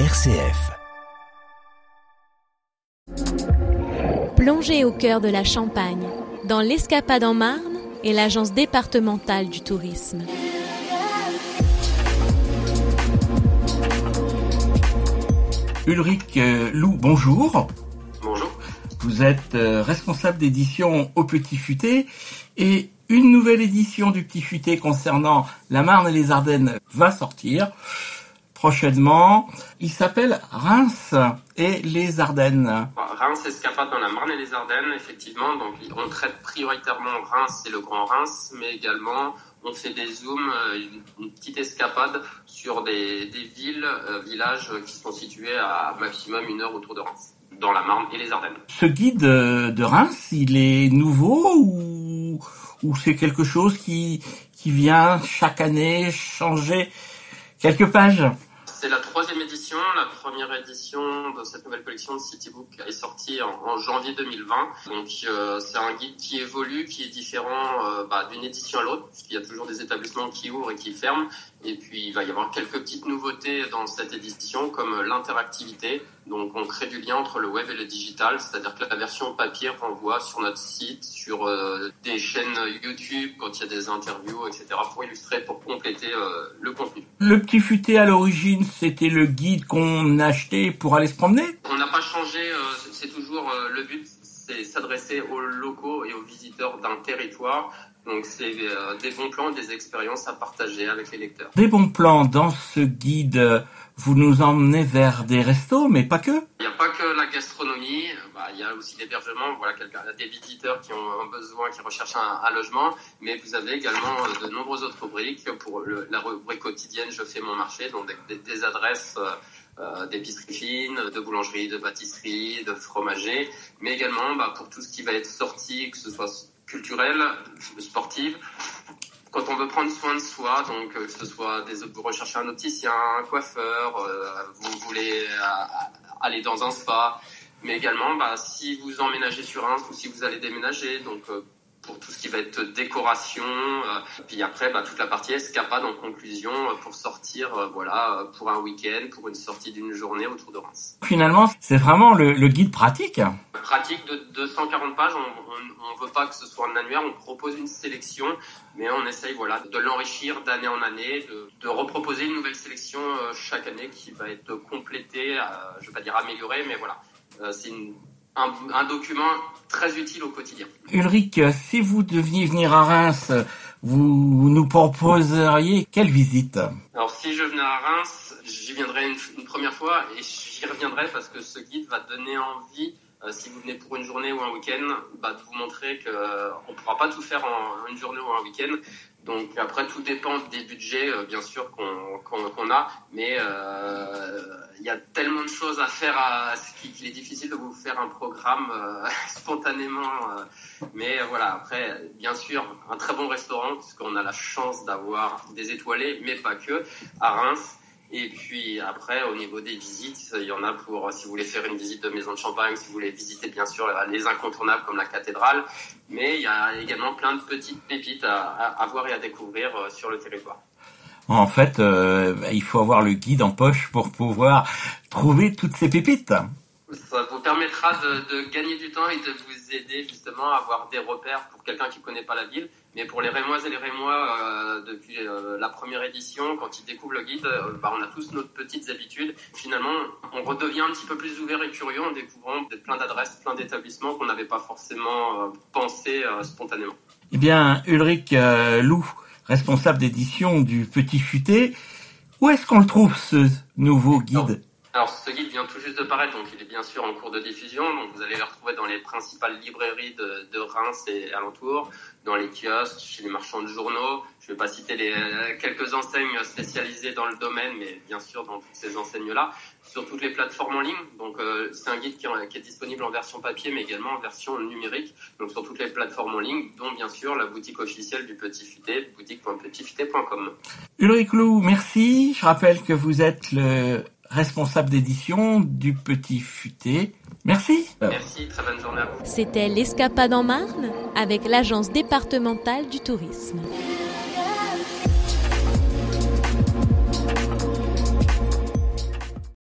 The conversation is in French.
RCF. Plongez au cœur de la Champagne, dans l'Escapade en Marne et l'Agence départementale du tourisme. Ulrich euh, Lou, bonjour. Bonjour. Vous êtes euh, responsable d'édition au Petit Futé et une nouvelle édition du Petit Futé concernant la Marne et les Ardennes va sortir prochainement. Il s'appelle Reims et les Ardennes. Reims escapade dans la Marne et les Ardennes, effectivement. Donc on traite prioritairement Reims et le Grand Reims, mais également on fait des zooms, euh, une petite escapade sur des, des villes, euh, villages qui sont situés à maximum une heure autour de Reims, dans la Marne et les Ardennes. Ce guide euh, de Reims, il est nouveau ou, ou c'est quelque chose qui, qui vient chaque année changer quelques pages? C'est la troisième édition. La première édition de cette nouvelle collection de Citybook est sortie en, janvier 2020. Donc euh, c'est un guide qui évolue, qui est différent euh, bah, d'une édition à l'autre, puisqu'il y a toujours des établissements qui ouvrent et qui ferment. Et puis il va y avoir quelques petites nouveautés dans cette édition, comme l'interactivité. Donc on crée du lien entre le web et le digital, c'est-à-dire que la version papier renvoie sur notre site, sur euh, des chaînes YouTube quand il y a des interviews, etc. pour illustrer, pour compléter euh, le contenu. Le petit futé à l'origine, c'était le guide qu'on achetait pour aller se promener? On n'a pas changé, euh, c'est toujours le but, c'est s'adresser aux locaux et aux visiteurs d'un territoire. Donc c'est des bons plans et des expériences à partager avec les lecteurs. Des bons plans dans ce guide. Vous nous emmenez vers des restos, mais pas que. Il n'y a pas que la gastronomie, bah, il y a aussi l'hébergement, voilà, des visiteurs qui ont un besoin, qui recherchent un, un, logement, mais vous avez également de nombreuses autres rubriques. Pour le, la rubrique quotidienne Je fais mon marché, donc des, des adresses euh, d'épicerie fine, de boulangerie, de pâtisserie, de fromager, mais également bah, pour tout ce qui va être sorti, que ce soit culturel, sportif, quand on veut prendre soin de soi, donc euh, que ce soit des, vous recherchez un opticien, un coiffeur, euh, vous voulez euh, aller dans un spa, mais également bah, si vous emménagez sur un ou si vous allez déménager, donc pour tout ce qui va être décoration, euh, puis après bah, toute la partie escapade en conclusion euh, pour sortir, euh, voilà, pour un week-end, pour une sortie d'une journée autour de Reims. Finalement, c'est vraiment le, le, guide pratique. Pratique de 240 pages. On, on, veut pas que ce soit un annuaire. On propose une sélection, mais on essaye, voilà, de l'enrichir d'année en année, de, de, reproposer une nouvelle sélection chaque année qui va être complétée, je vais pas dire améliorée, mais voilà, c'est une un, un, document très utile au quotidien. Ulrich, si vous deviez venir à Reims, vous nous proposeriez quelle visite? Alors si je venais à Reims, j'y viendrai une, une, première fois et j'y reviendrai parce que ce guide va donner envie, euh, si vous venez pour une journée ou un week-end, bah, de vous montrer qu'on euh, ne pourra pas tout faire en une journée ou un week-end. Donc après, tout dépend des budgets, euh, bien sûr, qu'on qu a, mais il y a tellement de choses à faire qu'il est difficile de vous faire un programme spontanément. Mais voilà, après, bien sûr, un très bon restaurant, puisqu'on a la chance d'avoir des étoilés, mais pas que, à Reims. Et puis après, au niveau des visites, il y en a pour, si vous voulez faire une visite de maison de champagne, si vous voulez visiter bien sûr les incontournables comme la cathédrale, mais il y a également plein de petites pépites à, à, à voir et à découvrir sur le territoire. En fait, euh, il faut avoir le guide en poche pour pouvoir trouver toutes ces pépites. Ça vous permettra de, de, gagner du temps et de vous aider justement à avoir des repères pour quelqu'un qui ne connaît pas la ville. Mais pour les Rémoises et les Rémois, euh, depuis euh, la première édition, quand ils découvrent le guide, euh, bah, on a tous nos petites habitudes. Finalement, on redevient un petit peu plus ouvert et curieux en découvrant plein d'adresses, plein d'établissements qu'on n'avait pas forcément euh, pensé euh, spontanément. Eh bien, Ulrich Lou, responsable d'édition du Petit Futé, où est-ce qu'on le trouve ce nouveau guide? Alors ce guide vient tout juste de paraître, donc il est bien sûr en cours de diffusion. Donc vous allez le retrouver dans les principales librairies de, Reims et alentours, dans les kiosques, chez les marchands de journaux. Je ne vais pas citer les quelques enseignes spécialisées dans le domaine, mais bien sûr dans toutes ces enseignes-là, sur toutes les plateformes en ligne. Donc euh, c'est un guide qui, qui, est disponible en version papier, mais également en version numérique, donc sur toutes les plateformes en ligne, dont bien sûr la boutique officielle du Petit Futé, boutique.petitfuté.com. Ulrich Lou, merci. Je rappelle que vous êtes le responsable d'édition du Petit Futé. Merci. Merci, très bonne journée à vous. C'était l'Escapade en Marne avec l'Agence départementale du tourisme.